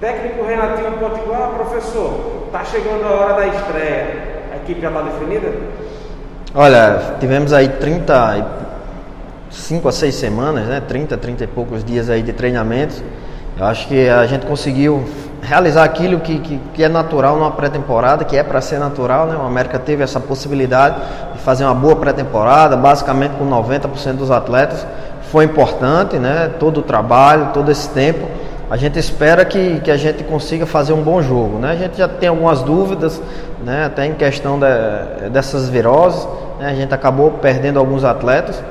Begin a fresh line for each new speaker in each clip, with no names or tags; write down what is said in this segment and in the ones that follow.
Técnico Renatinho Potiguar, professor, está chegando a hora da estreia. A equipe já está definida?
Olha, tivemos aí 35 a 6 semanas, né? 30, 30 e poucos dias aí de treinamentos. Eu acho que a gente conseguiu realizar aquilo que, que, que é natural numa pré-temporada, que é para ser natural, né? O América teve essa possibilidade de fazer uma boa pré-temporada, basicamente com 90% dos atletas. Foi importante, né? Todo o trabalho, todo esse tempo a gente espera que, que a gente consiga fazer um bom jogo. Né? A gente já tem algumas dúvidas, né? até em questão de, dessas viroses. Né? A gente acabou perdendo alguns atletas,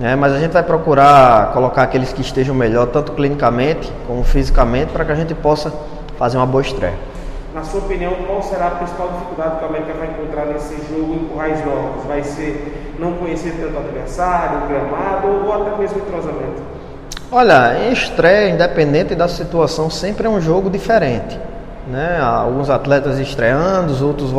né? mas a gente vai procurar colocar aqueles que estejam melhor, tanto clinicamente como fisicamente, para que a gente possa fazer uma boa estreia.
Na sua opinião, qual será a principal dificuldade que o América vai encontrar nesse jogo em Currais Novos? Vai ser não conhecer tanto o adversário, o gramado ou até mesmo o entrosamento?
Olha, em estreia, independente da situação, sempre é um jogo diferente. Né? Alguns atletas estreando, outros,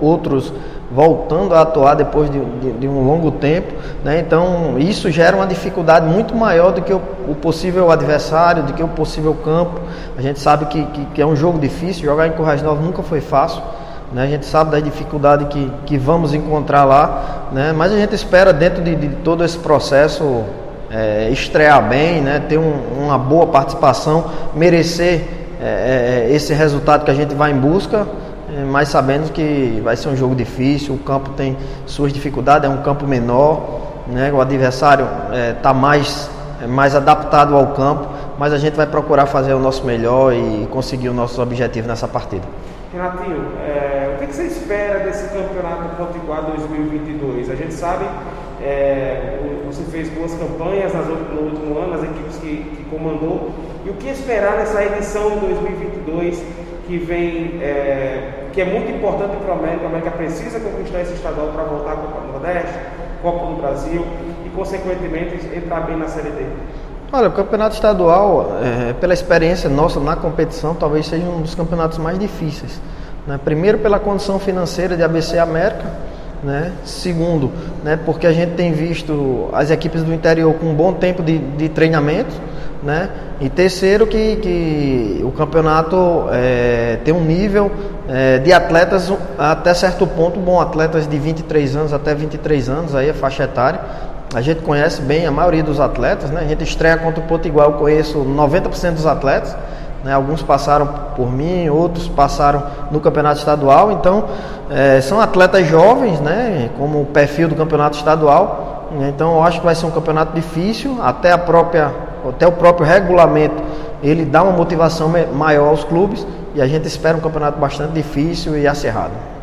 outros voltando a atuar depois de, de, de um longo tempo. Né? Então, isso gera uma dificuldade muito maior do que o, o, possível adversário, do que o possível campo. A gente sabe que, que, que é um jogo difícil, jogar em Currais Novos nunca foi fácil. Né? A gente sabe da dificuldade que, que vamos encontrar lá, né? mas a gente espera, dentro de, de todo esse processo, é, estrear bem, né, ter um, uma boa participação, merecer é, é, esse resultado que a gente vai em busca, é, mas sabendo que vai ser um jogo difícil, o campo tem suas dificuldades, é um campo menor, né, o adversário está é, mais, é, mais adaptado ao campo, mas a gente vai procurar fazer o nosso melhor e conseguir o nosso objetivo nessa partida.
Renatinho, é, o que, você espera desse campeonato Potiguar 2022? A gente sabe, é, você fez boas campanhas no último ano, as equipes que, que, comandou. E o que esperar nessa edição de 2022 que vem, é, que é muito importante para o América? O América precisa conquistar esse estadual para voltar à Copa do Nordeste, Copa do Brasil e, consequentemente, entrar bem na Série D.
Olha, o campeonato estadual, é, pela experiência nossa na competição, talvez seja um dos campeonatos mais difíceis. Né? Primeiro, pela condição financeira de ABC América, né? segundo, né? porque a gente tem visto as equipes do interior com um bom tempo de, de treinamento. Né? E terceiro, que, que o campeonato é, tem um nível é, de atletas até certo ponto bom, atletas de 23 anos até 23 anos, aí a faixa etária a gente conhece bem a maioria dos atletas, né? A gente estreia contra o Potiguar, eu conheço 90% dos atletas, né? Alguns passaram por mim, outros passaram no campeonato estadual, então é, são atletas jovens, né? Como o perfil do campeonato estadual, né? então eu acho que vai ser um campeonato difícil, até a própria, até o próprio regulamento ele dá uma motivação maior aos clubes e a gente espera um campeonato bastante difícil e acerrado.